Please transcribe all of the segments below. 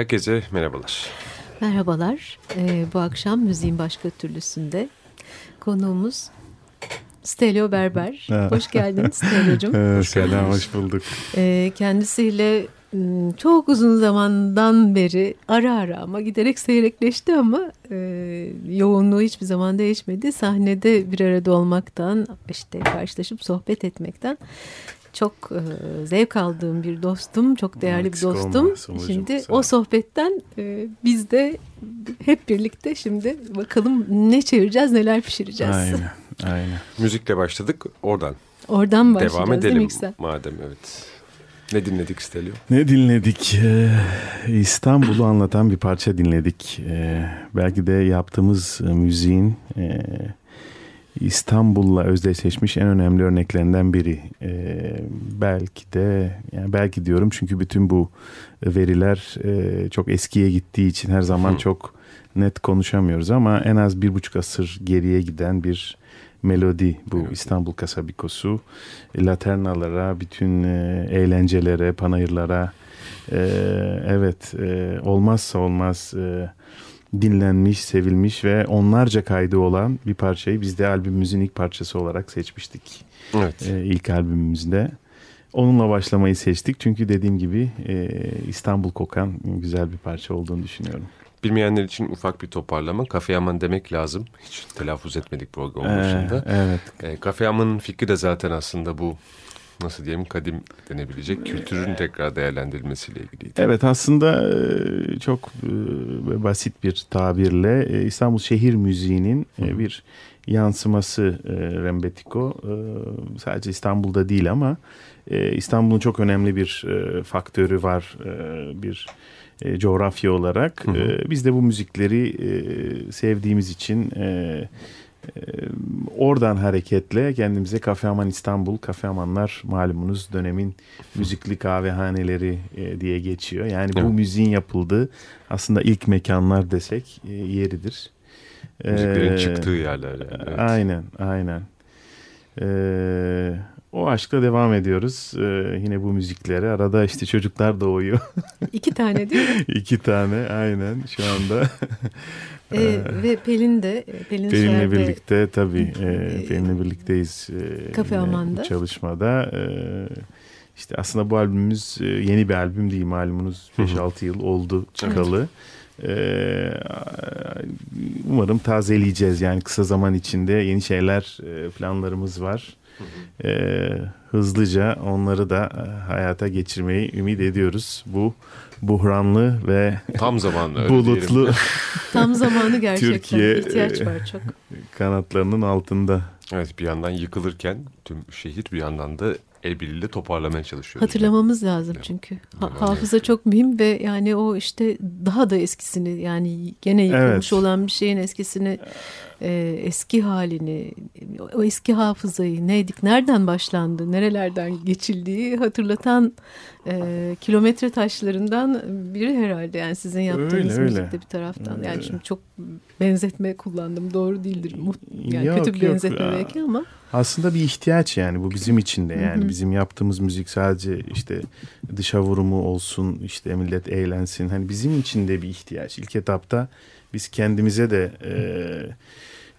Herkese merhabalar. Merhabalar. Ee, bu akşam müziğin başka türlüsünde konuğumuz Stelio Berber. Hoş geldin Stelio'cum. Ee, selam, hoş bulduk. Ee, kendisiyle çok uzun zamandan beri ara ara ama giderek seyrekleşti ama e, yoğunluğu hiçbir zaman değişmedi. Sahnede bir arada olmaktan işte karşılaşıp sohbet etmekten çok e, zevk aldığım bir dostum, çok değerli Eksik bir dostum. Şimdi o sohbetten e, biz de hep birlikte şimdi bakalım ne çevireceğiz, neler pişireceğiz. Aynen, aynen. Müzikle başladık, oradan. Oradan başlayacağız Devam edelim madem evet. Ne dinledik Stelio? Ne dinledik? Ee, İstanbul'u anlatan bir parça dinledik. Ee, belki de yaptığımız müziğin... E, İstanbul'la özdeşleşmiş en önemli örneklerinden biri. Ee, belki de yani belki diyorum çünkü bütün bu veriler e, çok eskiye gittiği için her zaman çok net konuşamıyoruz ama en az bir buçuk asır geriye giden bir melodi bu evet. İstanbul Kasabikosu. Laternalara, bütün e, eğlencelere, panayırlara e, evet e, olmazsa olmaz e, dinlenmiş, sevilmiş ve onlarca kaydı olan bir parçayı biz de albümümüzün ilk parçası olarak seçmiştik. Evet. Ee, ilk albümümüzde. Onunla başlamayı seçtik çünkü dediğim gibi e, İstanbul kokan güzel bir parça olduğunu düşünüyorum. Bilmeyenler için ufak bir toparlama. Kafe Yaman demek lazım. Hiç telaffuz etmedik programın ee, başında. Evet. E, Kafe Yaman'ın fikri de zaten aslında bu nasıl diyelim kadim denebilecek kültürün tekrar değerlendirilmesiyle ilgiliydi. Evet aslında e, çok e, basit bir tabirle e, İstanbul şehir müziğinin bir yansıması Rembetiko. Sadece İstanbul'da değil ama İstanbul'un çok önemli bir faktörü var bir coğrafya olarak. Hı hı. Biz de bu müzikleri sevdiğimiz için ee, oradan hareketle kendimize Kafe Aman İstanbul, Kafe Amanlar malumunuz dönemin müzikli kahvehaneleri e, diye geçiyor. Yani evet. bu müziğin yapıldığı aslında ilk mekanlar desek e, yeridir. Müziklerin ee, çıktığı yerler. Yani, evet. Aynen, aynen. Ee, o aşkla devam ediyoruz. Ee, yine bu müziklere. Arada işte çocuklar doğuyor. İki tane değil mi? İki tane aynen şu anda. Ee, ve Pelin de Pelin Pelin'le Şer'de- birlikte tabii e, Ee, Pelin'le birlikteyiz. e, Kafe Aman'da. Çalışmada. E, işte aslında bu albümümüz e, yeni bir albüm değil malumunuz. Hı hı. 5-6 yıl oldu çıkalı. E, umarım tazeleyeceğiz yani kısa zaman içinde yeni şeyler e, planlarımız var. E, hızlıca onları da e, hayata geçirmeyi ümit ediyoruz. Bu buhranlı ve Tam zamanlı bulutlu Tam zamanı gerçekten. Türkiye, ihtiyaç e, var çok. kanatlarının altında. Evet bir yandan yıkılırken tüm şehir bir yandan da el birliğiyle toparlamaya çalışıyoruz. Hatırlamamız lazım Evet. çünkü. Ha- hafıza çok mühim ve yani o işte daha da eskisini yani gene yıkılmış Evet. olan bir şeyin eskisini e, eski halini o eski hafızayı neydik nereden başlandı nerelerden geçildiği hatırlatan e, kilometre taşlarından biri herhalde yani sizin yaptığınız Öyle, öyle. müzikte bir taraftan yani Öyle. şimdi çok benzetme kullandım doğru değildir yani Yok, kötü bir yok. benzetme Aa. belki ama Aslında bir ihtiyaç yani bu bizim için de yani Hı hı. bizim yaptığımız müzik sadece işte dışa vurumu olsun işte millet eğlensin hani bizim için de bir ihtiyaç. İlk etapta biz kendimize de e,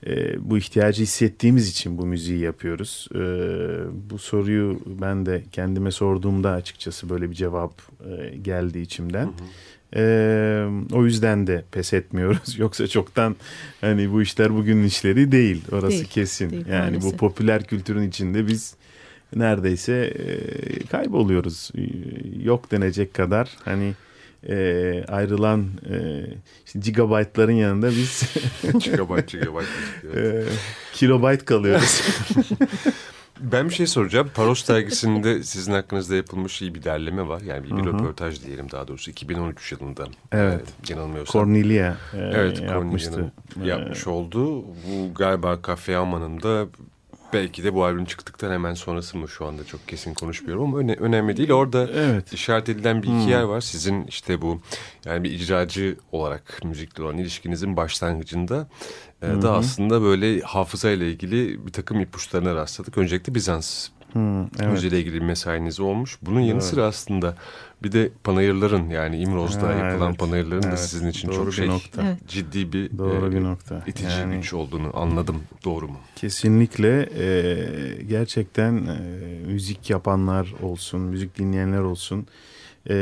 e, bu ihtiyacı hissettiğimiz için bu müziği yapıyoruz. E, bu soruyu ben de kendime sorduğumda açıkçası böyle bir cevap e, geldi içimden. Ee, o yüzden de pes etmiyoruz. Yoksa çoktan hani bu işler bugünün işleri değil. Orası Değil, kesin. değil, yani bu maalesef. popüler kültürün içinde biz neredeyse e, kayboluyoruz. Yok denecek kadar hani e, ayrılan e, işte gigabaytların yanında biz müzik, evet. e, kilobayt kalıyoruz. Ben bir şey soracağım. Paros dergisinde sizin hakkınızda yapılmış iyi bir derleme var. Yani bir, bir röportaj diyelim daha doğrusu. 2013 yılında. Evet. E, yanılmıyorsam. Cornelia e, Evet, yapmıştı. Cornelia'nın yapmış oldu. Bu galiba Cafe Aman'ın da belki de bu albüm çıktıktan hemen sonrası mı şu anda çok kesin konuşmuyorum ama öne- önemli değil. Orada Evet. işaret edilen bir iki Hmm. yer var. Sizin işte bu yani bir icracı olarak müzikle olan ilişkinizin başlangıcında e, Hı da aslında böyle hafızayla ilgili bir takım ipuçlarına rastladık. Öncelikle Bizans Hı, evet. müziğiyle ilgili mesainiz olmuş. Bunun yanı Evet. sıra aslında bir de panayırların yani İmroz'da Ha, yapılan evet. panayırların da Evet, sizin için doğru çok bir şey nokta. Evet. ciddi bir Doğru e, bir nokta. itici Yani- güç olduğunu anladım. Doğru mu? Kesinlikle e, gerçekten e, müzik yapanlar olsun, müzik dinleyenler olsun e,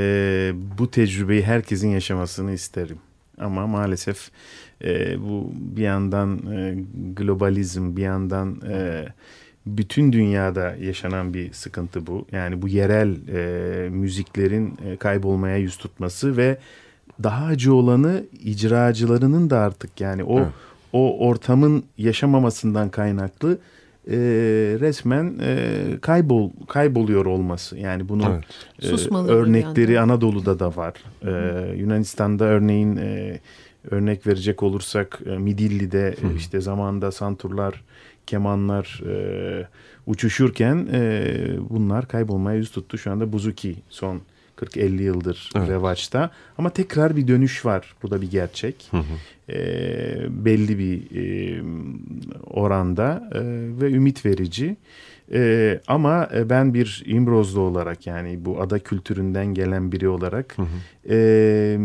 bu tecrübeyi herkesin yaşamasını isterim. Ama maalesef e, bu bir yandan e, globalizm, bir yandan e, bütün dünyada yaşanan bir sıkıntı bu. Yani bu yerel e, müziklerin e, kaybolmaya yüz tutması ve daha acı olanı icracılarının da artık yani o Evet. o ortamın yaşamamasından kaynaklı e, resmen e, kaybol kayboluyor olması. Yani bunun Evet. e, Susmaları örnekleri yandan. Anadolu'da da var. E, Yunanistan'da örneğin e, örnek verecek olursak e, Midilli'de e, işte zamanında santurlar, kemanlar e, uçuşurken e, bunlar kaybolmaya yüz tuttu. Şu anda buzuki son 40-50 yıldır Evet. revaçta. Ama tekrar bir dönüş var. Bu da bir gerçek. Hı hı. E, belli bir e, oranda e, ve ümit verici. E, ama e, ben bir İmrozlu olarak yani bu ada kültüründen gelen biri olarak Hı hı. e,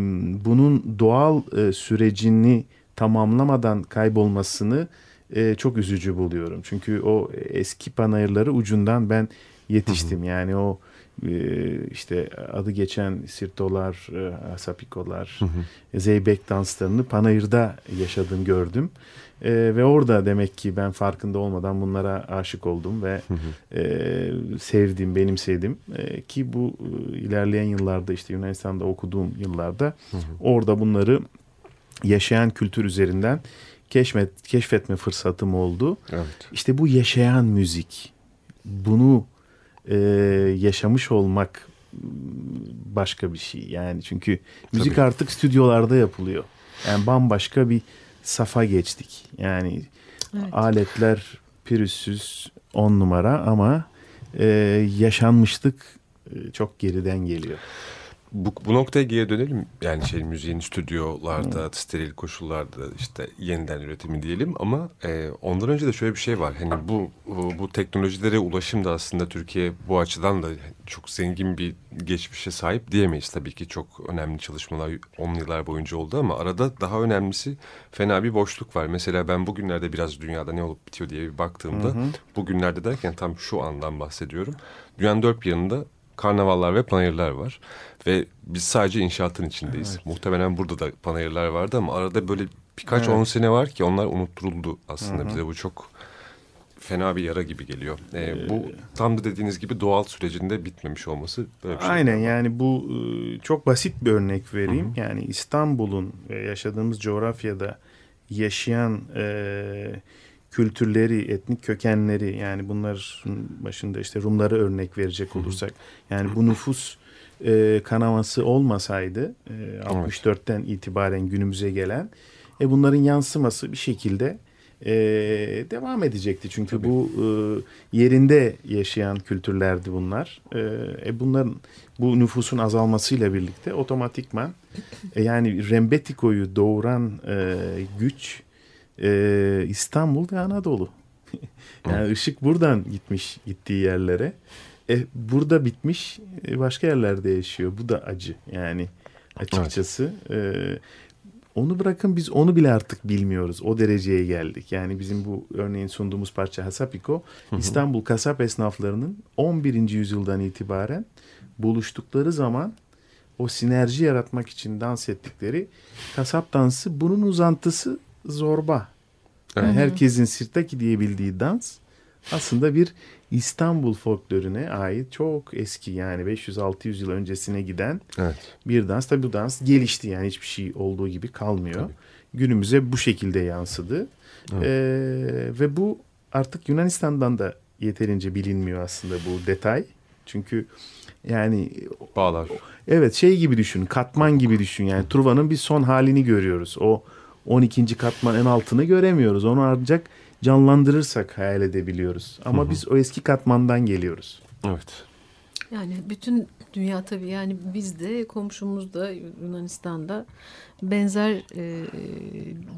bunun doğal e, sürecini tamamlamadan kaybolmasını e, çok üzücü buluyorum. Çünkü o eski panayırları ucundan ben yetiştim. Yani o e, işte adı geçen sirtolar, e, asapikolar, zeybek danslarını panayırda yaşadım, gördüm. E, ve orada demek ki ben farkında olmadan bunlara aşık oldum ve e, sevdim, benimsedim. E, ki bu e, ilerleyen yıllarda işte Yunanistan'da okuduğum yıllarda orada bunları yaşayan kültür üzerinden keşfet, keşfetme fırsatım oldu. Evet. İşte bu yaşayan müzik, bunu e, yaşamış olmak başka bir şey. Yani çünkü müzik Tabii. artık stüdyolarda yapılıyor. Yani bambaşka bir safa geçtik. Yani Evet. aletler pürüzsüz on numara ama e, yaşanmışlık e, çok geriden geliyor. Bu, bu noktaya geri dönelim. Yani şey müziğin stüdyolarda, hmm. steril koşullarda işte yeniden üretimi diyelim ama e, ondan önce de şöyle bir şey var. Hani bu, bu teknolojilere ulaşım da aslında Türkiye bu açıdan da çok zengin bir geçmişe sahip diyemeyiz. Tabii ki çok önemli çalışmalar 10 yıllar boyunca oldu ama arada daha önemlisi fena bir boşluk var. Mesela ben bugünlerde biraz dünyada ne olup bitiyor diye bir baktığımda hı bugünlerde derken tam şu andan bahsediyorum. Dünyanın dört bir yanında karnavallar ve panayırlar var. Ve biz sadece inşaatın içindeyiz. Evet. Muhtemelen burada da panayırlar vardı ama arada böyle birkaç evet. on sene var ki onlar unutturuldu aslında Hı -hı. bize. Bu çok fena bir yara gibi geliyor. Ee, ee, bu tam da dediğiniz gibi doğal sürecinde bitmemiş olması. Böyle bir şey aynen yani bu ıı, çok basit bir örnek vereyim. Hı -hı. Yani İstanbul'un ve yaşadığımız coğrafyada yaşayan e, kültürleri, etnik kökenleri yani bunlar başında işte Rumları örnek verecek olursak yani bu nüfus e, kanaması olmasaydı e, 64'ten itibaren günümüze gelen e, bunların yansıması bir şekilde e, devam edecekti. Çünkü Tabii. bu e, yerinde yaşayan kültürlerdi bunlar. E, e, bunların bu nüfusun azalmasıyla birlikte otomatikman e, yani Rembetiko'yu doğuran e, güç e, İstanbul ve Anadolu. yani ışık buradan gitmiş gittiği yerlere. E, burada bitmiş e, başka yerlerde yaşıyor. Bu da acı yani açıkçası. Evet. E, onu bırakın biz onu bile artık bilmiyoruz. O dereceye geldik. Yani bizim bu örneğin sunduğumuz parça Hasapiko İstanbul kasap esnaflarının 11. yüzyıldan itibaren buluştukları zaman o sinerji yaratmak için dans ettikleri kasap dansı bunun uzantısı zorba. Yani herkesin sirtaki diyebildiği dans aslında bir İstanbul folklorüne ait çok eski yani 500-600 yıl öncesine giden evet. bir dans. Tabii bu dans gelişti yani hiçbir şey olduğu gibi kalmıyor. Tabii. Günümüze bu şekilde yansıdı. Evet. Ee, ve bu artık Yunanistan'dan da yeterince bilinmiyor aslında bu detay. Çünkü yani bağlar. Evet şey gibi düşün, katman gibi düşün. Yani Truva'nın bir son halini görüyoruz. O 12. katman en altını göremiyoruz. Onu ancak canlandırırsak hayal edebiliyoruz. Ama hı hı. biz o eski katmandan geliyoruz. Evet. Yani bütün dünya tabii yani biz de komşumuz da Yunanistan'da benzer e,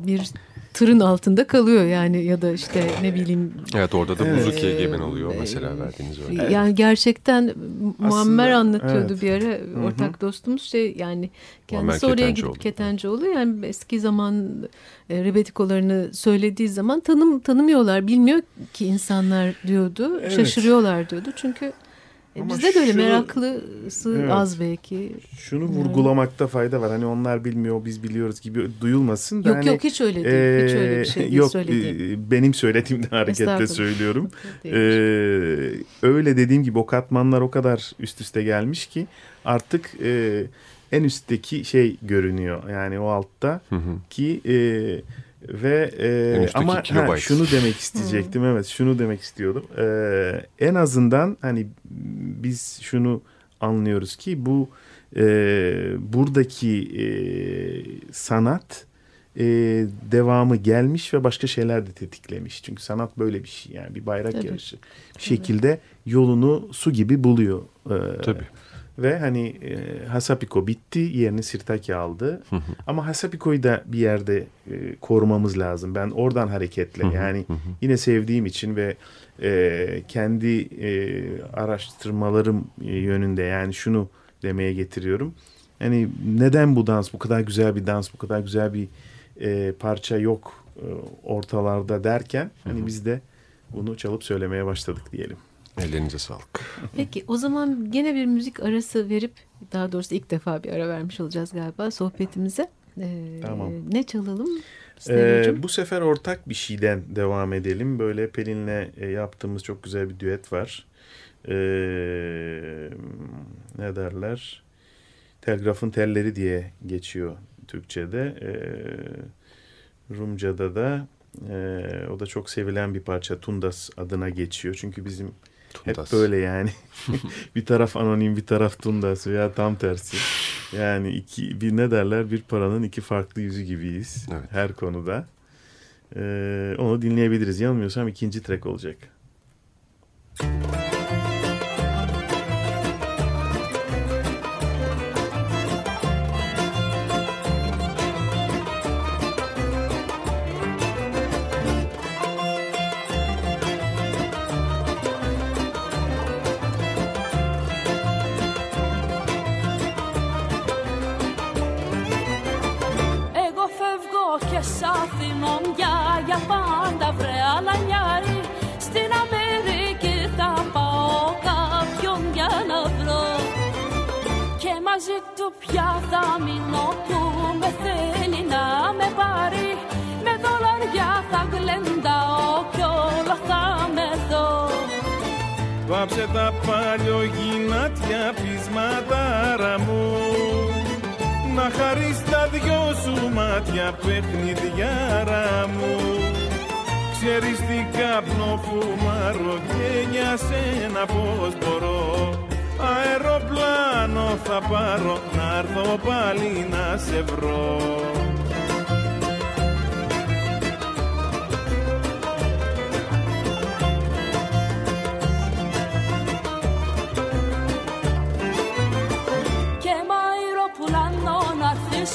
bir tırın altında kalıyor yani ya da işte ne bileyim. Evet orada da evet. Buzuki egemen oluyor e, mesela verdiğiniz örnek. Yani gerçekten Muammer anlatıyordu evet. bir ara ortak Hı -hı. dostumuz şey yani kendisi Muammer oraya gidip Ketencoğlu yani eski zaman e, rebetikolarını söylediği zaman tanım tanımıyorlar bilmiyor ki insanlar diyordu evet. şaşırıyorlar diyordu çünkü e Bizde de öyle şunu, meraklısı evet, az belki. Şunu vurgulamakta fayda var. Hani onlar bilmiyor biz biliyoruz gibi duyulmasın da. Yok hani, yok hiç öyle değil. E, hiç öyle bir şey değil yok, söylediğim. benim söylediğimden hareketle söylüyorum. e, öyle dediğim gibi o katmanlar o kadar üst üste gelmiş ki artık e, en üstteki şey görünüyor. Yani o altta hı hı. ki... E, ve e, ama ha, şunu demek isteyecektim evet şunu demek istiyordum. E, en azından hani biz şunu anlıyoruz ki bu e, buradaki e, sanat e, devamı gelmiş ve başka şeyler de tetiklemiş. Çünkü sanat böyle bir şey yani bir bayrak Tabii. yarışı. Bir şekilde yolunu su gibi buluyor. E, Tabii. Ve hani e, Hasapiko bitti yerini Sirtaki aldı. Hı hı. Ama Hasapiko'yu da bir yerde e, korumamız lazım. Ben oradan hareketle hı yani yine sevdiğim için ve e, kendi e, araştırmalarım e, yönünde yani şunu demeye getiriyorum. Yani neden bu dans bu kadar güzel bir dans bu kadar güzel bir e, parça yok e, ortalarda derken hani biz de bunu çalıp söylemeye başladık diyelim. Ellerinize sağlık. Peki o zaman gene bir müzik arası verip daha doğrusu ilk defa bir ara vermiş olacağız galiba sohbetimize. Ee, tamam. Ne çalalım? Ee, bu sefer ortak bir şeyden devam edelim. Böyle Pelin'le e, yaptığımız çok güzel bir düet var. Ee, ne derler? Telgrafın telleri diye geçiyor Türkçe'de. Ee, Rumca'da da e, o da çok sevilen bir parça Tundas adına geçiyor. Çünkü bizim Tundas. Hep böyle yani. bir taraf anonim bir taraf Tundas veya tam tersi. Yani iki bir ne derler bir paranın iki farklı yüzü gibiyiz evet. her konuda. Ee, onu dinleyebiliriz. Yanılmıyorsam ikinci track olacak. Müzik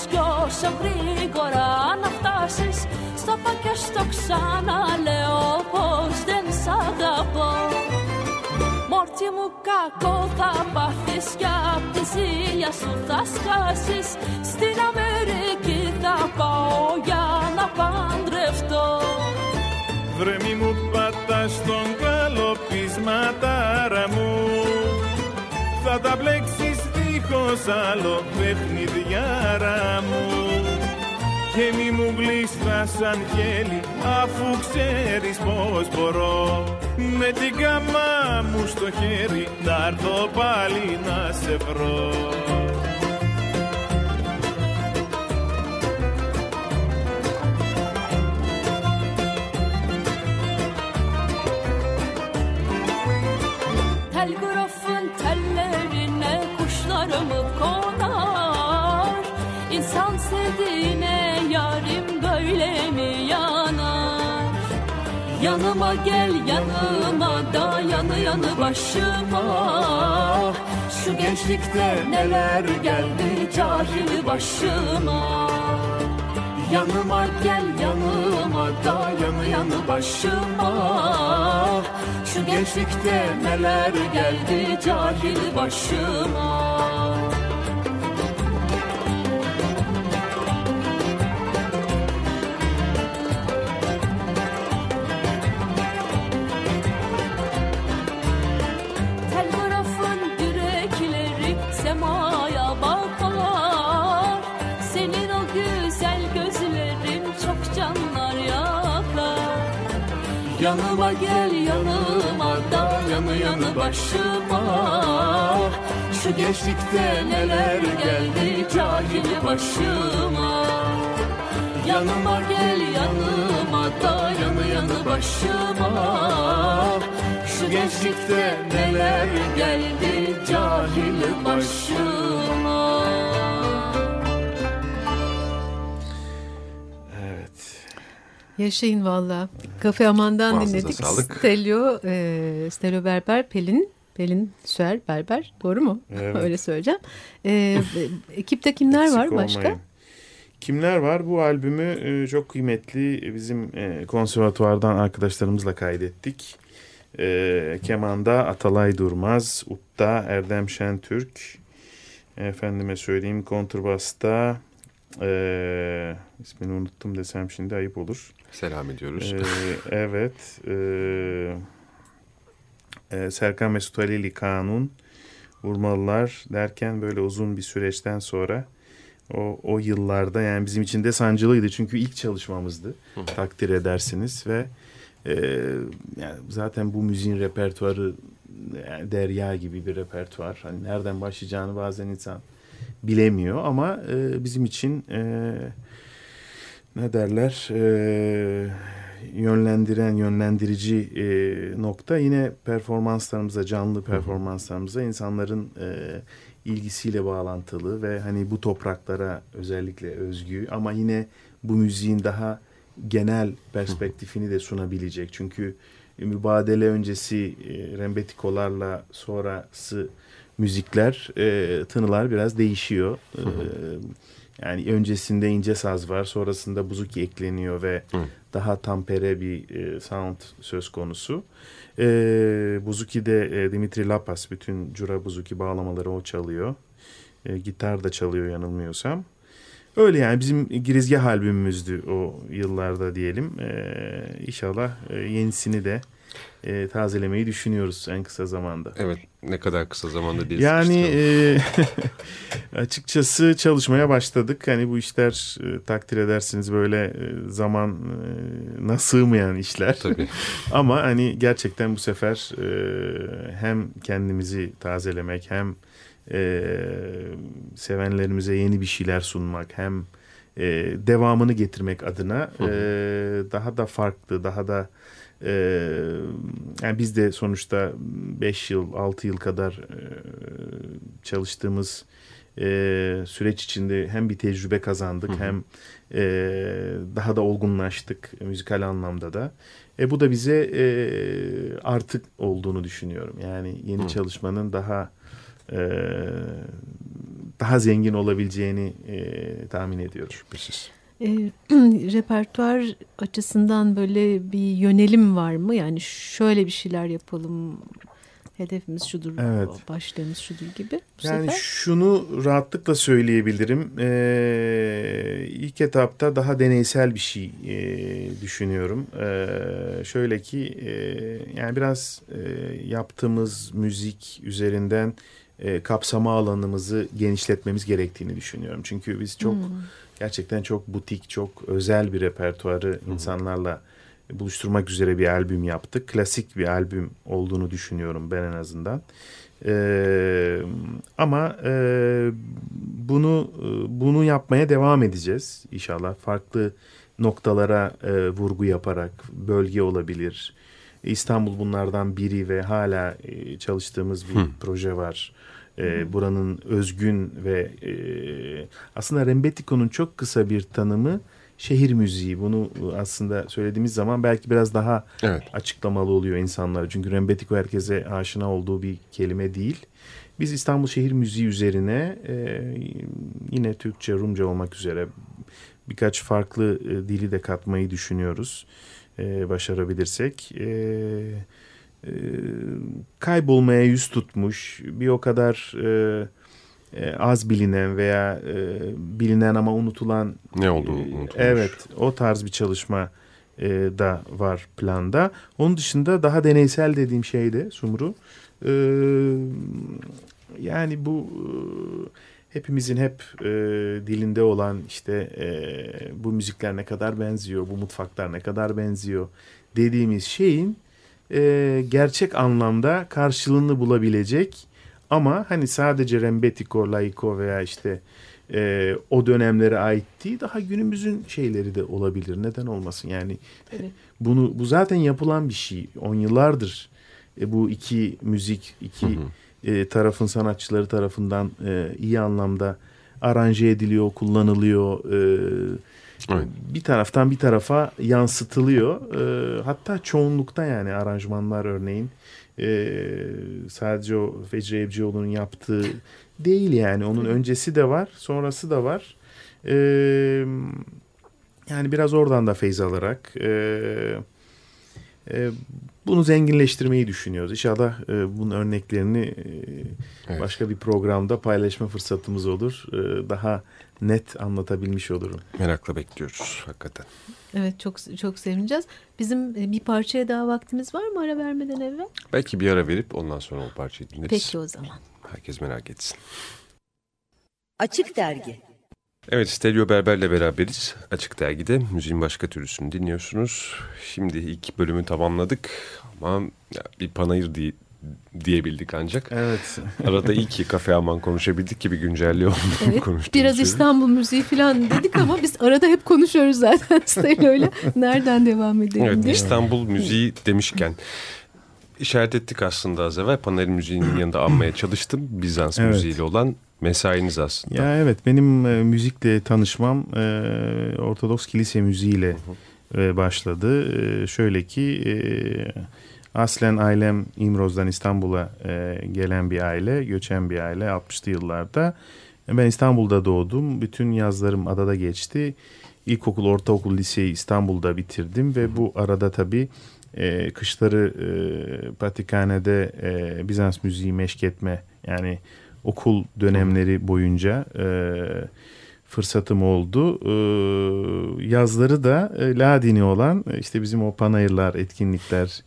κι όσο γρήγορα να φτάσεις. Στο πα και στο ξαναλέω πως δεν σ' αγαπώ. Μόρτι μου κακό θα πάθεις κι απ' τη ζήλια σου θα σκάσεις. Στην Αμερική θα πάω για να παντρευτώ. Βρε μη μου πατάς τον καλοπισματάρα μου. Θα τα μπλέξεις δίχως άλλο παιχνιδιάρα μου. Και μη μου γλίστρα σαν χέλη αφού ξέρεις πως μπορώ. Με την καμά μου στο χέρι να έρθω πάλι να σε βρω Yanıma gel yanıma da yanı yanı başıma. Şu gençlikte neler geldi cahil başıma. Yanıma gel yanıma da yanı başıma. Şu gençlikte neler geldi cahil başıma Yanıma gel yanıma da yanı yanı başıma Şu gençlikte neler geldi cahil başıma Yanıma gel yanıma da yanı yanı başıma Şu gençlikte neler geldi cahil başıma Evet. Yaşayın valla. Kafe Aman'dan Ağzınıza dinledik. sağlık. Stelio, e, Stelio Berber, Pelin, Pelin Süer Berber. Doğru mu? Evet. Öyle söyleyeceğim. E, ekipte kimler var Eksik başka? olmayın. Kimler var? Bu albümü e, çok kıymetli bizim e, konservatuvardan arkadaşlarımızla kaydettik. E, kemanda Atalay Durmaz, Utta Erdem Şentürk, efendime söyleyeyim kontrbasta e, ismini unuttum desem şimdi ayıp olur. Selam ediyoruz. Ee, evet. ee, e, Serkan Mesut Halili Kanun Vurmalılar derken böyle uzun bir süreçten sonra o, o yıllarda yani bizim için de sancılıydı. Çünkü ilk çalışmamızdı. Takdir edersiniz ve e, yani zaten bu müziğin repertuarı yani derya gibi bir repertuar. Hani nereden başlayacağını bazen insan bilemiyor ama e, bizim için e, ne derler? E, yönlendiren yönlendirici e, nokta. Yine performanslarımıza canlı performanslarımıza insanların e, ilgisiyle bağlantılı ve hani bu topraklara özellikle özgü ama yine bu müziğin daha genel perspektifini de sunabilecek. Çünkü mübadele öncesi e, rembetikolarla sonrası müzikler e, tınılar biraz değişiyor. E, yani öncesinde ince saz var, sonrasında buzuki ekleniyor ve daha tampere bir e, sound söz konusu. E, buzuki de e, Dimitri Lapas bütün cura buzuki bağlamaları o çalıyor. E, gitar da çalıyor yanılmıyorsam. Öyle yani bizim girizgah albümümüzdü o yıllarda diyelim. Ee, inşallah e, yenisini de e, tazelemeyi düşünüyoruz en kısa zamanda. Evet ne kadar kısa zamanda değil. Yani e, açıkçası çalışmaya başladık. Hani bu işler e, takdir edersiniz böyle e, zaman e, sığmayan işler. Tabii. Ama hani gerçekten bu sefer e, hem kendimizi tazelemek hem e, sevenlerimize yeni bir şeyler sunmak hem e, devamını getirmek adına e, daha da farklı, daha da e, yani biz de sonuçta 5 yıl, 6 yıl kadar e, çalıştığımız e, süreç içinde hem bir tecrübe kazandık hem e, daha da olgunlaştık müzikal anlamda da. E, bu da bize e, artık olduğunu düşünüyorum. Yani yeni hı. çalışmanın daha e, daha zengin olabileceğini e, tahmin ediyorum. Şüphesiz. E, repertuar açısından böyle bir yönelim var mı? Yani şöyle bir şeyler yapalım, hedefimiz şudur, evet. başlığımız şudur gibi. Bu yani sefer? şunu rahatlıkla söyleyebilirim. Ee, ilk etapta daha deneysel bir şey e, düşünüyorum. Ee, şöyle ki e, yani biraz e, yaptığımız müzik üzerinden e, kapsama alanımızı genişletmemiz gerektiğini düşünüyorum. Çünkü biz çok hmm. Gerçekten çok butik, çok özel bir repertuarı insanlarla buluşturmak üzere bir albüm yaptık. Klasik bir albüm olduğunu düşünüyorum ben en azından. Ee, ama e, bunu bunu yapmaya devam edeceğiz inşallah. Farklı noktalara e, vurgu yaparak bölge olabilir. İstanbul bunlardan biri ve hala e, çalıştığımız bir Hı. proje var. E, buranın özgün ve e, aslında Rembetiko'nun çok kısa bir tanımı şehir müziği. Bunu aslında söylediğimiz zaman belki biraz daha evet. açıklamalı oluyor insanlar. Çünkü Rembetiko herkese aşina olduğu bir kelime değil. Biz İstanbul şehir müziği üzerine e, yine Türkçe, Rumca olmak üzere birkaç farklı e, dili de katmayı düşünüyoruz. E, başarabilirsek. Evet e, kaybolmaya yüz tutmuş bir o kadar e, az bilinen veya e, bilinen ama unutulan ne oldu unutulmuş. Evet o tarz bir çalışma e, da var planda. Onun dışında daha deneysel dediğim şey de Sumru. E, yani bu e, hepimizin hep e, dilinde olan işte e, bu müzikler ne kadar benziyor, bu mutfaklar ne kadar benziyor dediğimiz şeyin e, gerçek anlamda karşılığını bulabilecek ama hani sadece Rembetiko, Laiko veya işte e, o dönemlere ait değil daha günümüzün şeyleri de olabilir. Neden olmasın yani evet. bunu bu zaten yapılan bir şey. On yıllardır e, bu iki müzik iki hı hı. E, tarafın sanatçıları tarafından e, iyi anlamda aranje ediliyor, kullanılıyor. E, Evet. Bir taraftan bir tarafa yansıtılıyor. E, hatta çoğunlukta yani aranjmanlar örneğin e, sadece o Fecri Evcioğlu'nun yaptığı değil yani. Onun öncesi de var, sonrası da var. E, yani biraz oradan da feyz alarak e, e, bunu zenginleştirmeyi düşünüyoruz. İnşallah e, bunun örneklerini e, evet. başka bir programda paylaşma fırsatımız olur. E, daha net anlatabilmiş olurum. Merakla bekliyoruz hakikaten. Evet çok çok sevineceğiz. Bizim e, bir parçaya daha vaktimiz var mı ara vermeden evvel? Belki bir ara verip ondan sonra o parçayı dinleriz. Peki o zaman. Herkes merak etsin. Açık Dergi Evet, Stelio Berber'le beraberiz. Açık Dergi'de müziğin başka türlüsünü dinliyorsunuz. Şimdi ilk bölümü tamamladık ama bir panayır diye, diyebildik ancak. Evet. Arada iyi ki Kafe Alman konuşabildik ki bir güncelliği oldu. Evet, biraz şey. İstanbul müziği falan dedik ama biz arada hep konuşuyoruz zaten Stelio'yla. Nereden devam edelim Evet, diye. İstanbul müziği demişken işaret ettik aslında az evvel. Panayır müziğinin yanında anmaya çalıştım. Bizans evet. müziğiyle olan mesainiz aslında. Ya evet benim e, müzikle tanışmam e, Ortodoks kilise müziğiyle e, başladı. E, şöyle ki e, aslen ailem İmroz'dan İstanbul'a e, gelen bir aile, göçen bir aile 60'lı yıllarda. Ben İstanbul'da doğdum. Bütün yazlarım adada geçti. İlkokul, ortaokul, liseyi İstanbul'da bitirdim ve bu arada tabii e, kışları e, Patikhane'de e, Bizans müziği meşk etme yani okul dönemleri boyunca e, fırsatım oldu. E, yazları da e, Ladini olan e, işte bizim o panayırlar, etkinlikler,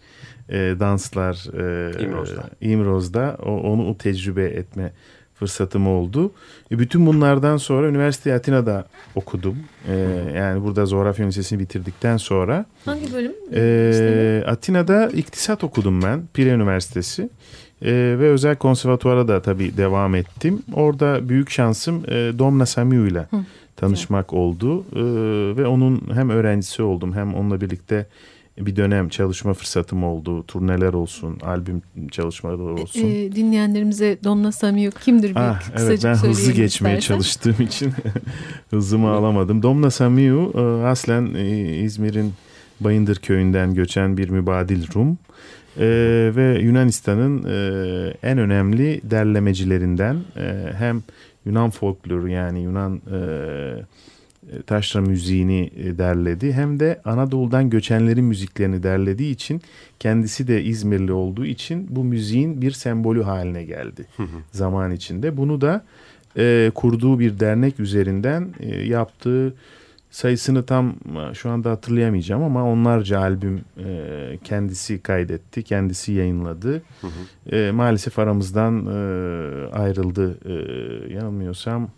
e, danslar e, İmroz'da. İmroz'da o, onu o tecrübe etme fırsatım oldu. E, bütün bunlardan sonra üniversite Atina'da okudum. E, yani burada Coğrafya Üniversitesi'ni bitirdikten sonra Hangi bölüm? e, Atina'da iktisat okudum ben. Pire Üniversitesi. E, ve özel konservatuvara da tabii devam ettim. Orada büyük şansım e, Domna Samiu ile tanışmak oldu. E, ve onun hem öğrencisi oldum hem onunla birlikte bir dönem çalışma fırsatım oldu. Turneler olsun, albüm çalışmaları olsun. Ee, dinleyenlerimize Domna Samiu kimdir bir Ah, evet ben hızlı geçmeye istersen. çalıştığım için hızımı alamadım. Domna Samiu e, aslen e, İzmir'in Bayındır köyünden göçen bir mübadil Rum. E, ve Yunanistan'ın e, en önemli derlemecilerinden e, hem Yunan folkloru yani Yunan e, taşra müziğini e, derledi hem de Anadolu'dan göçenlerin müziklerini derlediği için kendisi de İzmirli olduğu için bu müziğin bir sembolü haline geldi zaman içinde. Bunu da e, kurduğu bir dernek üzerinden e, yaptığı sayısını tam e, şu anda hatırlayamayacağım ama onlarca albüm e, kendisi kaydetti, kendisi yayınladı. E, maalesef aramızdan e, ayrıldı. E, yanılmıyorsam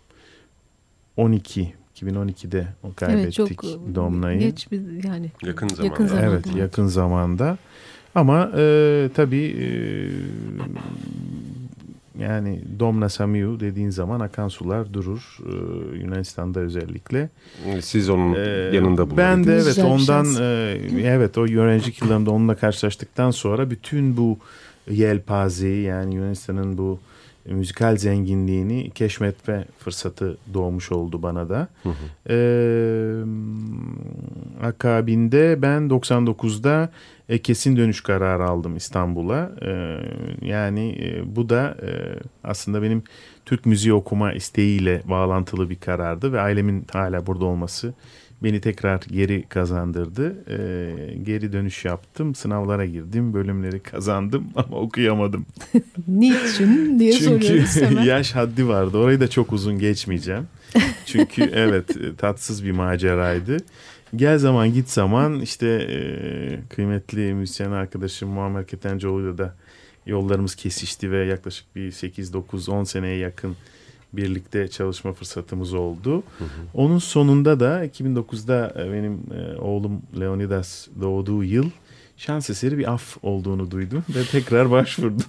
12 2012'de o kaybettik Evet çok e, Domna'yı. geç bir yani Yakın zamanda. Yakın zamanda. Evet yakın zamanda. Ama e, tabii e, yani Domna Samiu dediğin zaman akan sular durur. E, Yunanistan'da özellikle. Siz onun E, yanında Ben de evet Güzel ondan şans. e, evet o öğrencilik yıllarımda onunla karşılaştıktan sonra bütün bu yelpazeyi yani Yunanistan'ın bu müzikal zenginliğini keşfetme fırsatı doğmuş oldu bana da. Ee, akabinde ben 99'da e, kesin dönüş kararı aldım İstanbul'a. Ee, yani e, bu da e, aslında benim Türk müziği okuma isteğiyle bağlantılı bir karardı ve ailemin hala burada olması beni tekrar geri kazandırdı. Ee, geri dönüş yaptım, sınavlara girdim, bölümleri kazandım ama okuyamadım. niçin diye Çünkü soruyoruz hemen. yaş haddi vardı. Orayı da çok uzun geçmeyeceğim. Çünkü evet e, tatsız bir maceraydı. Gel zaman git zaman işte e, kıymetli müzisyen arkadaşım Muammer Ketencoğlu'yla da yollarımız kesişti ve yaklaşık bir 8-9-10 seneye yakın birlikte çalışma fırsatımız oldu. Onun sonunda da 2009'da e, benim e, oğlum Leonidas doğduğu yıl şans eseri bir af olduğunu duydum ve tekrar başvurdum.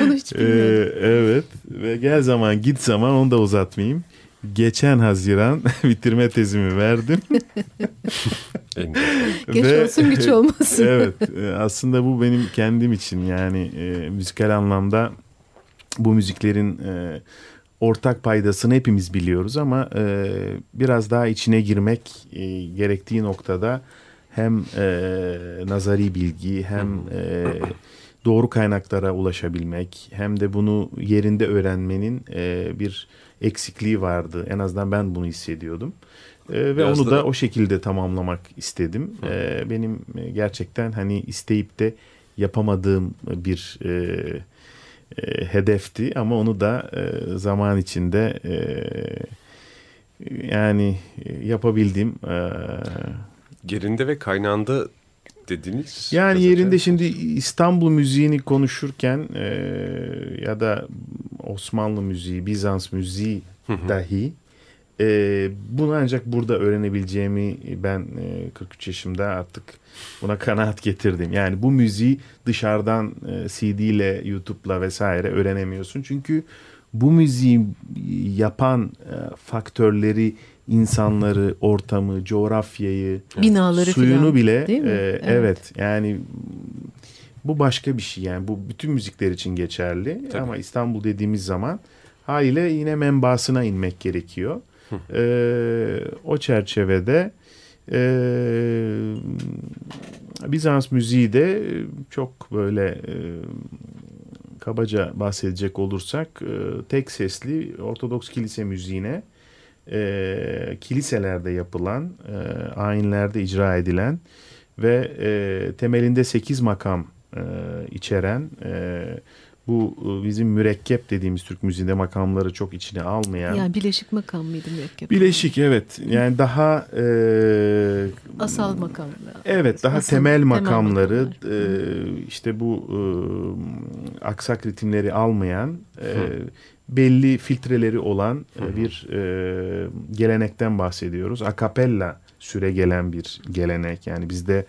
Bunu hiç Ee, bilmiyordum. evet ve gel zaman git zaman onu da uzatmayayım. Geçen Haziran bitirme tezimi verdim. Geç ve- olsun güç olmasın. evet e, aslında bu benim kendim için yani e, müzikal anlamda bu müziklerin e, ortak paydasını hepimiz biliyoruz ama e, biraz daha içine girmek e, gerektiği noktada hem e, nazari bilgi hem e, doğru kaynaklara ulaşabilmek hem de bunu yerinde öğrenmenin e, bir eksikliği vardı. En azından ben bunu hissediyordum. E, ve Biraz onu da- da o şekilde tamamlamak istedim. E, benim e, gerçekten hani isteyip de yapamadığım bir e, e, hedefti ama onu da e, zaman içinde e, yani e, yapabildim. E, Yerinde ve kaynağında dediniz. yani önce. yerinde şimdi İstanbul müziğini konuşurken e, ya da Osmanlı müziği, Bizans müziği dahi e, bunu ancak burada öğrenebileceğimi ben e, 43 yaşımda artık buna kanaat getirdim. Yani bu müziği dışarıdan e, CD ile YouTube'la vesaire öğrenemiyorsun. Çünkü bu müziği yapan e, faktörleri, insanları, ortamı, coğrafyayı, Binaları suyunu filan, bile değil mi? e, Evet. evet. yani bu başka bir şey yani bu bütün müzikler için geçerli Tabii. ama İstanbul dediğimiz zaman haliyle yine menbaasına inmek gerekiyor. Ee, o çerçevede e, Bizans müziği de çok böyle e, kabaca bahsedecek olursak e, tek sesli Ortodoks kilise müziğine e, kiliselerde yapılan, e, ayinlerde icra edilen ve e, temelinde 8 makam e, içeren e, bu e, bizim mürekkep dediğimiz Türk müziğinde makamları çok içine almayan. Yani bileşik makam mıydı mürekkep? Bileşik evet. Yani daha e, asal makamlar. Evet daha Asıl temel temel makamları makamlar. e, işte bu e, aksak ritimleri almayan e, belli filtreleri olan e, bir e, gelenekten bahsediyoruz. Akapella süre gelen bir gelenek. Yani bizde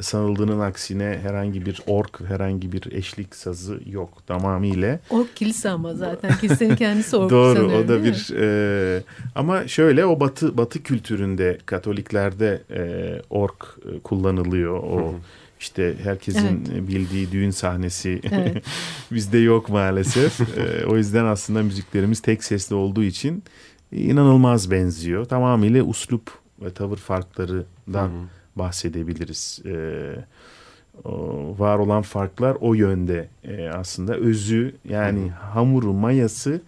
sanıldığının aksine herhangi bir ork, herhangi bir eşlik sazı yok tamamıyla. Ork kilise ama zaten kilisenin kendisi ork Doğru sanıyorum, o da bir e, ama şöyle o batı batı kültüründe Katoliklerde e, ork e, kullanılıyor. O işte herkesin bildiği düğün sahnesi Evet. bizde yok maalesef. E, o yüzden aslında müziklerimiz tek sesli olduğu için inanılmaz benziyor. Tamamıyla uslup ve tavır farklarından bahsedebiliriz. E, o var olan farklar o yönde e, aslında özü yani hamuru mayası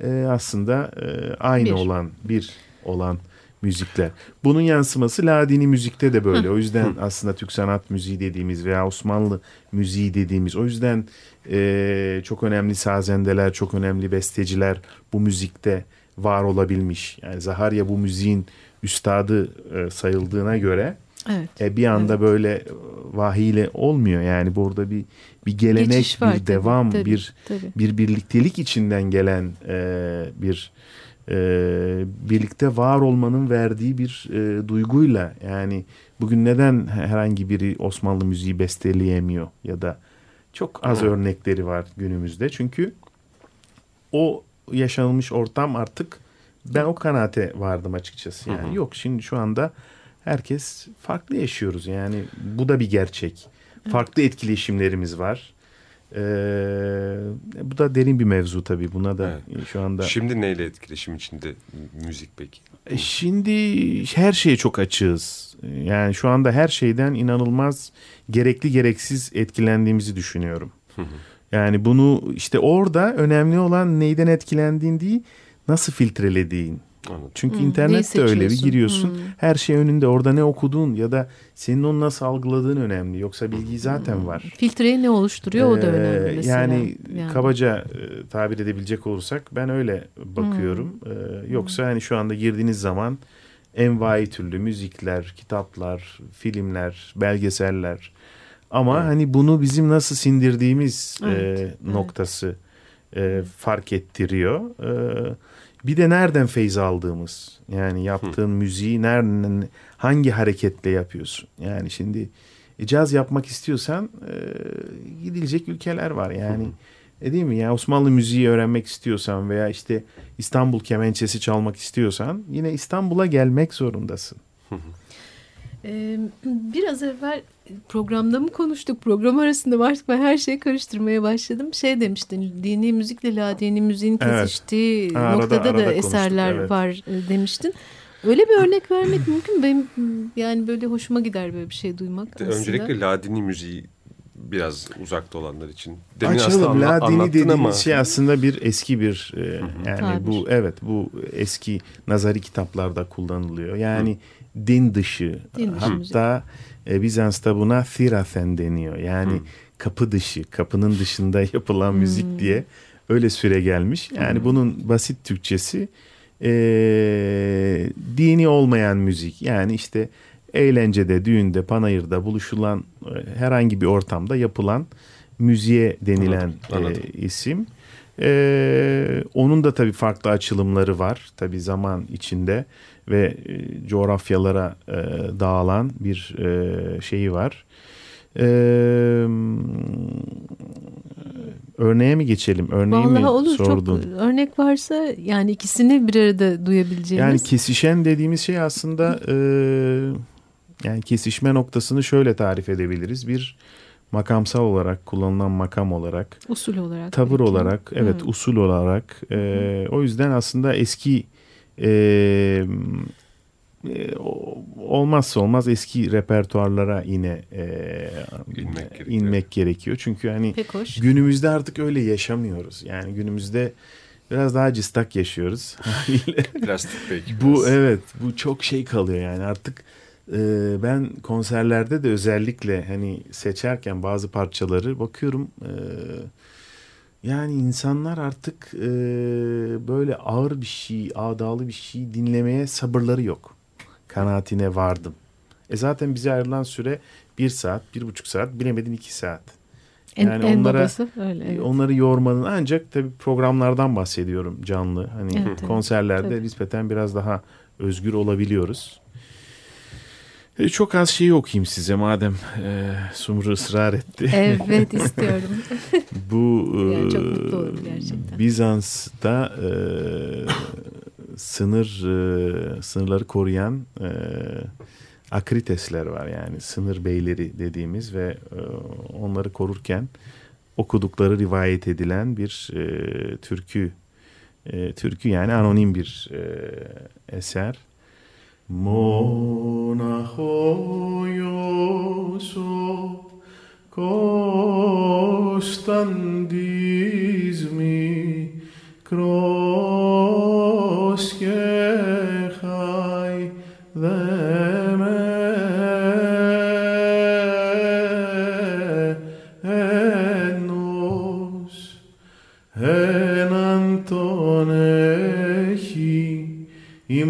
e, aslında e, aynı Bir. olan bir olan müzikler. Bunun yansıması Ladini müzikte de böyle. O yüzden aslında Türk sanat müziği dediğimiz veya Osmanlı müziği dediğimiz o yüzden e, çok önemli sazendeler, çok önemli besteciler bu müzikte var olabilmiş. Yani Zaharya bu müziğin üstadı e, sayıldığına göre Evet. e, bir anda böyle e, vahiyle olmuyor. Yani burada bir bir gelenek, Geçiş var bir tabii, devam, tabii, bir tabii. bir birliktelik içinden gelen e, bir e, birlikte var olmanın verdiği bir e, duyguyla yani bugün neden herhangi biri Osmanlı müziği besteleyemiyor ya da çok az örnekleri var günümüzde çünkü o yaşanmış ortam artık ben o kanaate vardım açıkçası yani yok şimdi şu anda herkes farklı yaşıyoruz yani bu da bir gerçek farklı etkileşimlerimiz var ee, bu da derin bir mevzu tabii buna da şu anda Şimdi neyle etkileşim içinde müzik peki? e, Şimdi her şeye çok açığız. Yani şu anda her şeyden inanılmaz gerekli gereksiz etkilendiğimizi düşünüyorum. Yani bunu işte orada önemli olan neyden etkilendiğin değil, nasıl filtrelediğin. Anladım. Çünkü Hmm, internette neyi öyle bir giriyorsun. Hmm. Her şey önünde. Orada ne okuduğun ya da senin onu nasıl algıladığın önemli. Yoksa bilgi zaten var. Filtreyi ne oluşturuyor o da Ee, önemli mesela. Yani, kabaca e, tabir edebilecek olursak ben öyle bakıyorum. Hmm. Ee, yoksa hani şu anda girdiğiniz zaman envai türlü müzikler, kitaplar, filmler, belgeseller. Ama hani bunu bizim nasıl sindirdiğimiz Evet, e, evet. noktası e, fark ettiriyor. E, bir de nereden feyz aldığımız. Yani yaptığın müziği nereden, hangi hareketle yapıyorsun. Yani şimdi e, caz yapmak istiyorsan e, gidilecek ülkeler var. Yani e, değil mi? Yani Osmanlı müziği öğrenmek istiyorsan veya işte İstanbul kemençesi çalmak istiyorsan yine İstanbul'a gelmek zorundasın. Ee, biraz evvel programda mı konuştuk? Program arasında var. Ben her şeyi karıştırmaya başladım. Şey demiştin, dini müzikle ladini müziğin Evet. kesiştiği Ha, arada- noktada arada da eserler evet. var demiştin. Öyle bir örnek vermek mümkün. Benim yani böyle hoşuma gider böyle bir şey duymak aslında. Öncelikle Ladini müziği biraz uzakta olanlar için. Demin Açalım. Ladini dediğimiz ama şey aslında bir eski bir e, yani Tabir. bu evet bu eski nazari kitaplarda kullanılıyor. Yani din dışı Din dışı hatta e, Bizans'ta buna thirathen deniyor. Yani kapı dışı, kapının dışında yapılan müzik diye öyle süre gelmiş. Yani bunun basit Türkçesi e, dini olmayan müzik. Yani işte eğlencede, düğünde, panayırda buluşulan e, herhangi bir ortamda yapılan müziğe denilen Anladım, anladım. e, isim. E, onun da tabii farklı açılımları var. Tabii zaman içinde ve e, coğrafyalara e, dağılan bir e, şeyi var. E, örneğe mi geçelim? Örneği mi Vallahi olur sordun? çok örnek varsa yani ikisini bir arada duyabileceğimiz. Yani kesişen dediğimiz şey aslında e, yani kesişme noktasını şöyle tarif edebiliriz. Bir makamsal olarak kullanılan makam olarak, usul olarak. tavır belki. olarak, evet Hı. usul olarak. e, o yüzden aslında eski e, e, o- olmazsa olmaz eski repertuarlara yine e, İnmek gerekiyor. inmek gerekiyor. Çünkü hani günümüzde artık öyle yaşamıyoruz. Yani günümüzde biraz daha cıstak yaşıyoruz. Plastik belki. Bu biraz. evet bu çok şey kalıyor yani artık e, ben konserlerde de özellikle hani seçerken bazı parçaları bakıyorum e, Yani insanlar artık e, böyle ağır bir şey, ağdalı bir şey dinlemeye sabırları yok. Kanaatine vardım. E zaten bize ayrılan süre bir saat, bir buçuk saat, bilemedin iki saat. En, Yani en onlara- babası öyle. evet. Onları yormanın ancak tabii programlardan bahsediyorum canlı. Hani Evet, evet. konserlerde Tabii. nispeten biraz daha özgür olabiliyoruz. E, çok az şeyi okuyayım size madem e, Sumru ısrar etti. Evet istiyorum. Bu Yani çok e, mutlu olurum gerçekten. Bizans'ta e, sınır e, sınırları koruyan e, akritesler var yani sınır beyleri dediğimiz ve e, onları korurken okudukları rivayet edilen bir e, türkü e, türkü yani anonim bir e, eser. Μοναχόιωσο Κωνσταντής μικρός και χαϊδεμένος έναν τον έχει η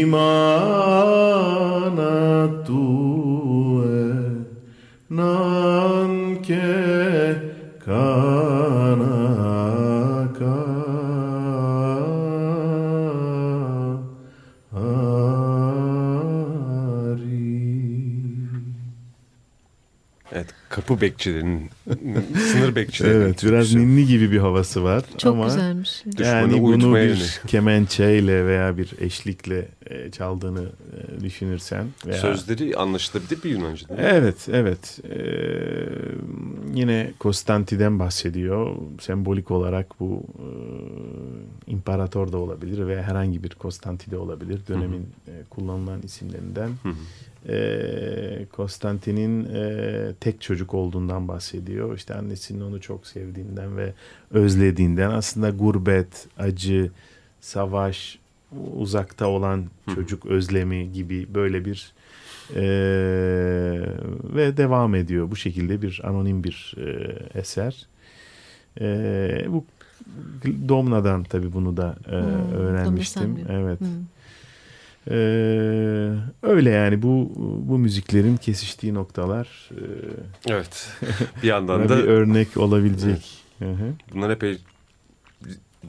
imana tue nanche kanaka ari. Evet, kapı bekçilerinin sınır bekçilerinin. Evet biraz türküsü. ninni gibi bir havası var. Çok ama güzelmiş. Yani bunu bir kemençeyle veya bir eşlikle e, çaldığını e, düşünürsen veya Sözleri anlaşılabilir bir Yunanca değil mi? Evet, evet. Ee, yine Konstanti'den bahsediyor. Sembolik olarak bu e, imparator da olabilir ve herhangi bir Konstanti de olabilir. Dönemin e, kullanılan isimlerinden. Hı hı. Ee, Konstantin'in e, tek çocuk olduğundan bahsediyor. İşte annesinin onu çok sevdiğinden ve özlediğinden. Aslında gurbet, acı, savaş, uzakta olan çocuk özlemi gibi böyle bir e, ve devam ediyor. Bu şekilde bir anonim bir e, eser. E, bu Domna'dan tabii bunu da e, Hmm, öğrenmiştim. Evet. Hı. Ee, öyle yani bu bu müziklerin kesiştiği noktalar e, Evet. Bir yandan da bir örnek olabilecek. Hı hı. bunlar epey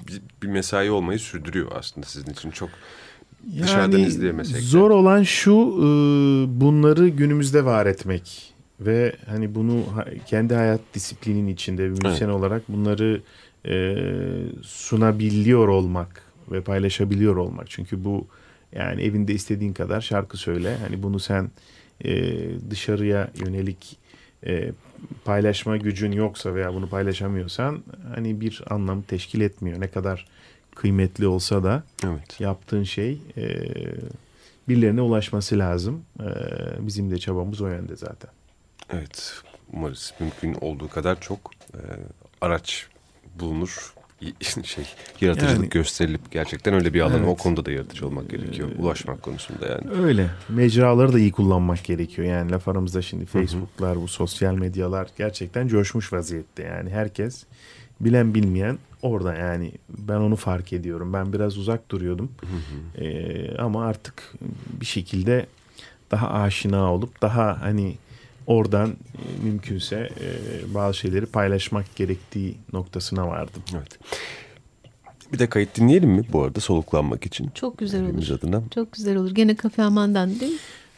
bir, bir mesai olmayı sürdürüyor aslında sizin için. Çok Dışarıdan izleyemesek de. Zor olan şu e, bunları günümüzde var etmek ve hani bunu kendi hayat disiplinin içinde bir müzisyen olarak bunları e, sunabiliyor olmak ve paylaşabiliyor olmak. Çünkü bu yani evinde istediğin kadar şarkı söyle. Hani bunu sen e, dışarıya yönelik e, paylaşma gücün yoksa veya bunu paylaşamıyorsan hani bir anlam teşkil etmiyor. Ne kadar kıymetli olsa da evet. yaptığın şey e, birilerine ulaşması lazım. E, bizim de çabamız o yönde zaten. Evet. Umarız mümkün olduğu kadar çok e, araç bulunur. Şey yaratıcılık Yani- gösterilip gerçekten öyle bir alan o Evet. konuda da yaratıcı olmak gerekiyor. Ulaşmak konusunda yani. Öyle. Mecraları da iyi kullanmak gerekiyor. Yani laf aramızda şimdi Facebook'lar, bu sosyal medyalar gerçekten coşmuş vaziyette. Yani herkes bilen bilmeyen orada yani ben onu fark ediyorum. Ben biraz uzak duruyordum. Ee, ama artık bir şekilde daha aşina olup daha hani oradan e, mümkünse e, bazı şeyleri paylaşmak gerektiği noktasına vardım. Evet. Bir de kayıt dinleyelim mi bu arada soluklanmak için? Çok güzel olur. adına. Çok güzel olur. Gene Kafe Aman'dan değil mi?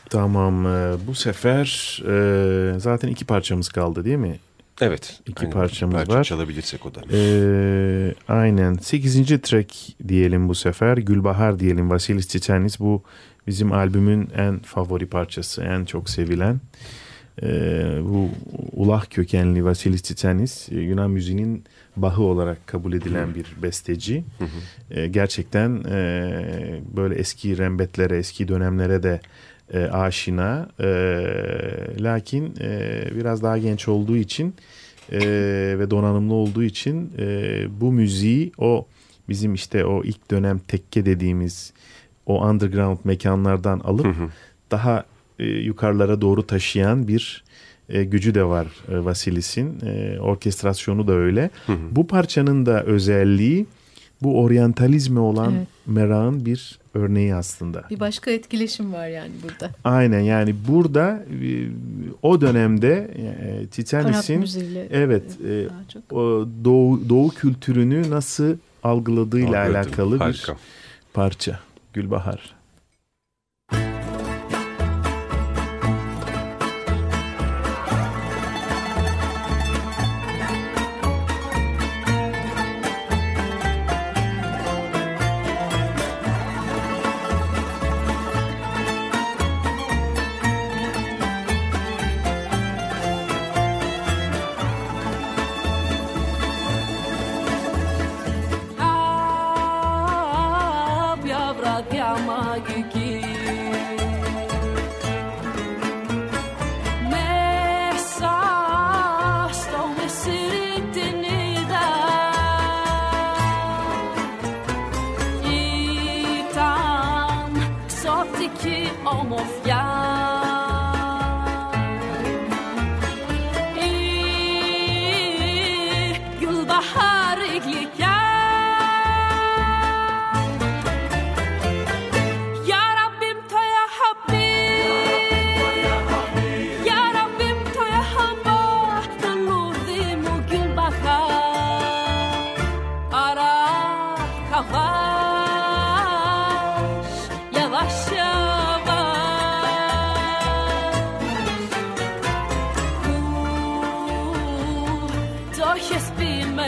Tamam e, bu sefer e, zaten iki parçamız kaldı değil mi? Evet. İki aynen. parçamız Parça var. çalabilirsek o da. Ee, aynen. 8. track diyelim bu sefer. Gülbahar diyelim. Vasilis Titanis bu bizim albümün en favori parçası. En çok sevilen. Ee, bu ulah kökenli Vasilis Titanis e, Yunan müziğinin bahı olarak kabul edilen bir besteci. Ee, gerçekten e, böyle eski rembetlere, eski dönemlere de e, aşina. E, lakin e, biraz daha genç olduğu için e, ve donanımlı olduğu için e, bu müziği o bizim işte o ilk dönem tekke dediğimiz o underground mekanlardan alıp daha e, yukarılara doğru taşıyan bir e, gücü de var e, Vasilis'in. E, orkestrasyonu da öyle. Bu parçanın da özelliği bu oryantalizme olan Evet. merakın bir örneği aslında. Bir başka etkileşim var yani burada. Aynen yani burada e, o dönemde e, Titanis'in evet e, o doğu, doğu kültürünü nasıl algıladığıyla Algıladım. alakalı bir Harika. parça. Gülbahar.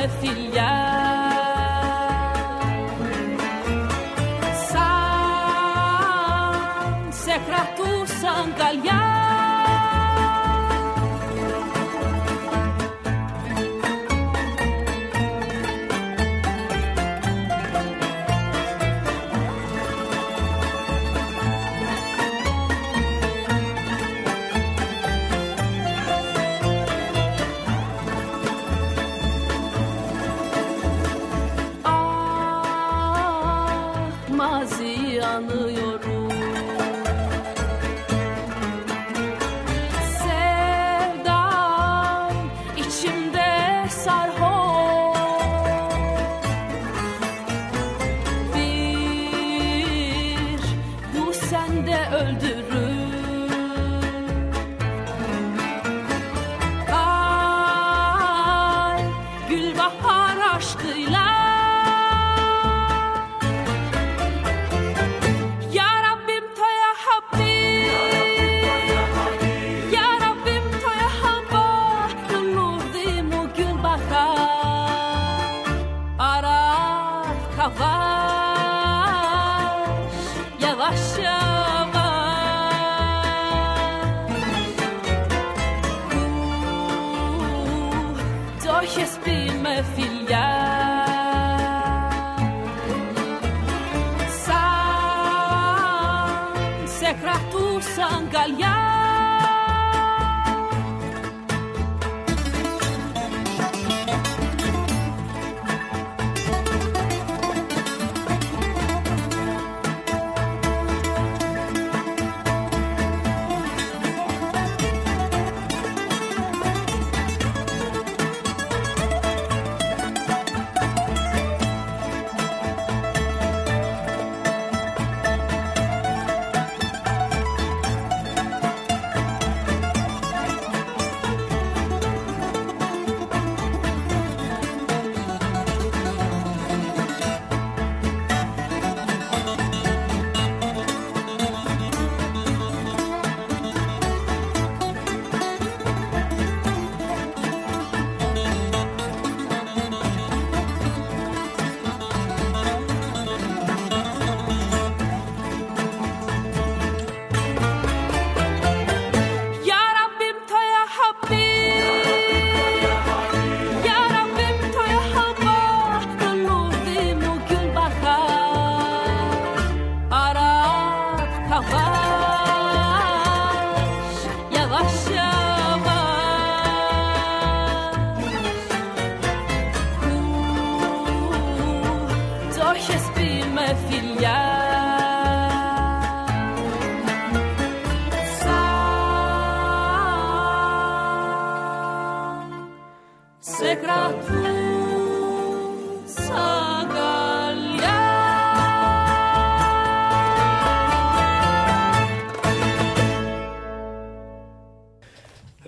Με φιλιά. Σαν σε κρατούσαν καλιά αγκαλιά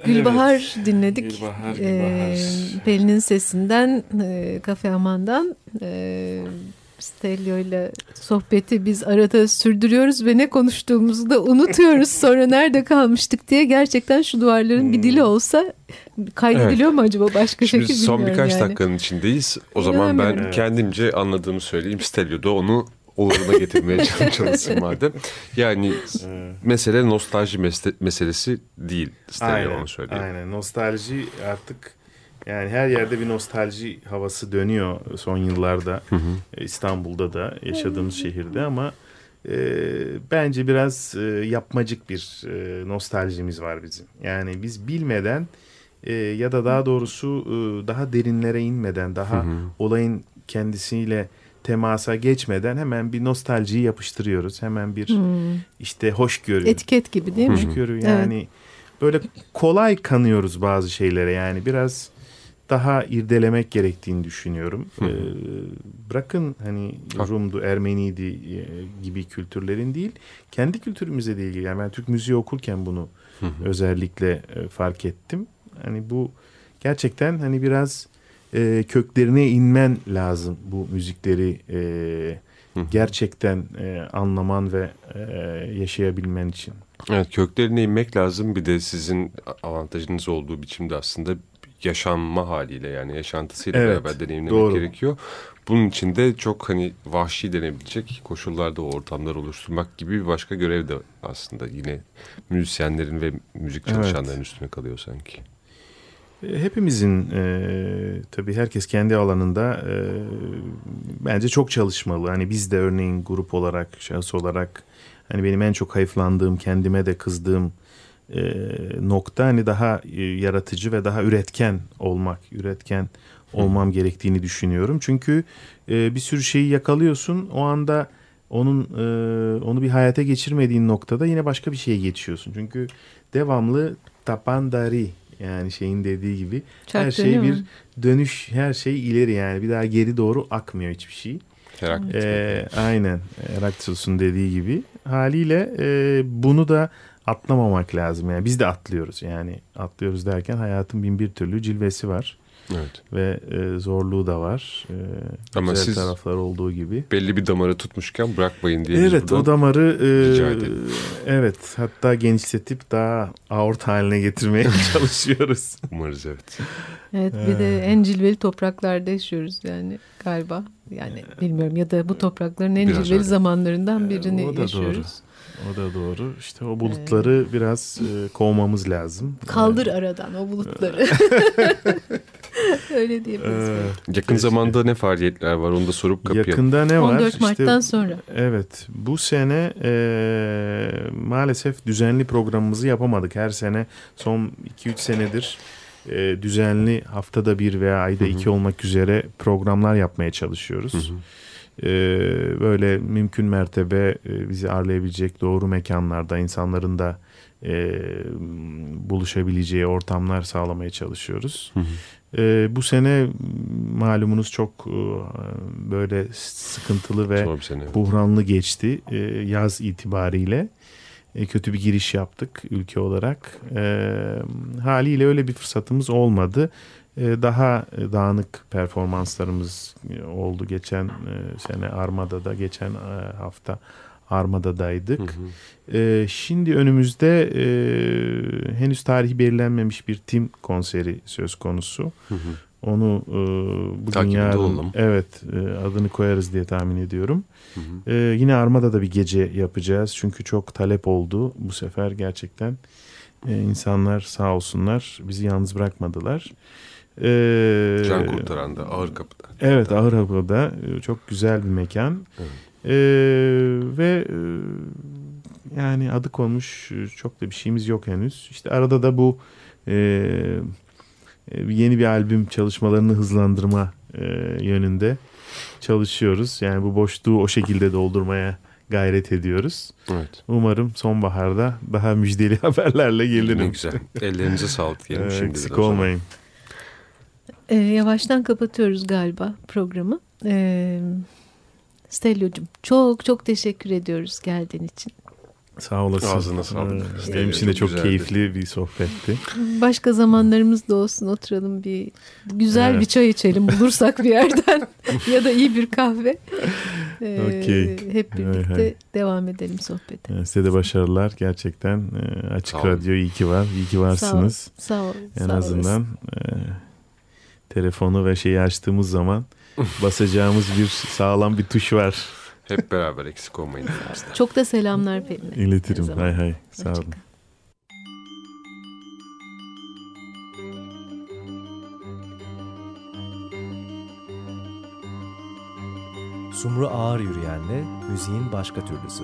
Gülbahar evet. dinledik. Gülbahar, ee, Gülbahar. Pelin'in sesinden, e, Kafe Aman'dan. E, Stelio ile sohbeti biz arada sürdürüyoruz ve ne konuştuğumuzu da unutuyoruz. Sonra nerede kalmıştık diye gerçekten şu duvarların bir dili olsa kaydediliyor mu acaba başka Şimdi şekil son birkaç yani. dakikanın içindeyiz. O zaman ben İnanamıyorum. kendimce anladığımı söyleyeyim. Stelio'da onu oluruna getirmeye çalışsın madem. Yani mesele nostalji meselesi değil. Stelio onu söyleyeyim. Aynen. Nostalji artık yani her yerde bir nostalji havası dönüyor son yıllarda. E, İstanbul'da da yaşadığımız şehirde ama e, bence biraz e, yapmacık bir e, nostaljimiz var bizim. Yani biz bilmeden e, ya da daha doğrusu e, daha derinlere inmeden daha olayın kendisiyle temasa geçmeden hemen bir nostaljiyi yapıştırıyoruz. Hemen bir işte hoşgörü. Etiket gibi değil mi? hoşgörü yani böyle kolay kanıyoruz bazı şeylere yani biraz daha irdelemek gerektiğini düşünüyorum. Ee, bırakın hani Rum'du, Ermeniydi e, gibi kültürlerin değil, kendi kültürümüze de ilgili. Yani ben Türk müziği okurken bunu özellikle e, fark ettim. Hani bu gerçekten hani biraz e, köklerine inmen lazım bu müzikleri e, gerçekten e, anlaman ve e, yaşayabilmen için. Evet köklerine inmek lazım. Bir de sizin avantajınız olduğu biçimde aslında yaşanma haliyle yani yaşantısıyla Evet, beraber deneyimlemek doğru. gerekiyor. Bunun için de çok hani vahşi denebilecek koşullarda o ortamlar oluşturmak gibi bir başka görev de aslında yine müzisyenlerin ve müzik Evet. çalışanların üstüne kalıyor sanki. E, Hepimizin e, tabii herkes kendi alanında e, bence çok çalışmalı. Hani biz de örneğin grup olarak, şahıs olarak hani benim en çok hayıflandığım, kendime de kızdığım e, nokta hani daha e, yaratıcı ve daha üretken olmak, üretken olmam gerektiğini düşünüyorum. Çünkü e, bir sürü şeyi yakalıyorsun. O anda onun e, onu bir hayata geçirmediğin noktada yine başka bir şeye geçiyorsun. Çünkü devamlı tapandari yani şeyin dediği gibi her Çark şey dönüyor bir dönüş, her şey ileri yani bir daha geri doğru akmıyor hiçbir şey. Heraklit. Ee, aynen Heraktus'un dediği gibi haliyle e, bunu da atlamamak lazım yani biz de atlıyoruz yani atlıyoruz derken hayatın bin bir türlü cilvesi var Evet. ve e, zorluğu da var e, Ama güzel siz- tarafları olduğu gibi. Belli bir damarı tutmuşken bırakmayın diye Evet o damarı e, evet hatta genişletip daha aort haline getirmeye çalışıyoruz. umarız evet. Evet bir de en cilveli topraklarda yaşıyoruz yani galiba. Yani bilmiyorum ya da bu toprakların en Biraz cilveli öyle. zamanlarından Ee, birini o da yaşıyoruz. O da doğru. İşte o bulutları biraz e, kovmamız lazım. Kaldır aradan o bulutları. Öyle diyebiliriz. Ee. Yakın zamanda ne faaliyetler var onu da sorup kapıya. Yakında ne var? 14 Mart'tan İşte, sonra. evet bu sene e, maalesef düzenli programımızı yapamadık. Her sene son 2-3 senedir e, düzenli haftada bir veya ayda iki olmak üzere programlar yapmaya çalışıyoruz. E, böyle mümkün mertebe e, bizi ağırlayabilecek doğru mekanlarda insanların da e, buluşabileceği ortamlar sağlamaya çalışıyoruz. E, bu sene malumunuz çok e, böyle sıkıntılı ve sene. buhranlı geçti e, yaz itibariyle. E, kötü bir giriş yaptık ülke olarak. E, haliyle öyle bir fırsatımız olmadı. E, daha e, dağınık performanslarımız e, oldu geçen e, sene Armada'da, geçen hafta Armada'daydık. E, şimdi önümüzde e, henüz tarihi belirlenmemiş bir tim konseri söz konusu. Onu e, bugün Takibinde yarın olalım. evet e, adını koyarız diye tahmin ediyorum. E, yine Armada'da bir gece yapacağız çünkü çok talep oldu bu sefer gerçekten e, insanlar sağ olsunlar bizi yalnız bırakmadılar. E, Can kurtaran da ağır kapıda. Evet Ağır Hava'da e, çok güzel bir mekan. E, ve e, yani adı konmuş e, çok da bir şeyimiz yok henüz. İşte arada da bu e, e, yeni bir albüm çalışmalarını hızlandırma e, yönünde çalışıyoruz. Yani bu boşluğu o şekilde doldurmaya gayret ediyoruz. Evet. Umarım sonbaharda daha müjdeli haberlerle gelirim. Ne güzel. Ellerinize sağlık diyelim Ee, şimdiden Eksik o zaman. Ee, yavaştan kapatıyoruz galiba programı. Ee, Stelio'cum çok çok teşekkür ediyoruz geldiğin için. Sağ olasın. Ağzına sağlık. Ee, Benim için de çok çok güzeldi. keyifli bir sohbetti. Başka zamanlarımız da olsun oturalım bir güzel Evet. bir çay içelim bulursak bir yerden ya da iyi bir kahve. Ee, Okey. Hep birlikte devam edelim sohbete. Ee, Size de başarılar. Gerçekten e, Açık. Radyo iyi ki var. İyi ki varsınız. Sağ ol. En sağ azından olasın. e, telefonu ve şeyi açtığımız zaman basacağımız bir sağlam bir tuş var. Hep beraber eksik olmayın. Çok da selamlar Pelin'e. İletirim. Hay hay. Sağ olun. Sumru Ağır Yürüyen'le müziğin başka türlüsü.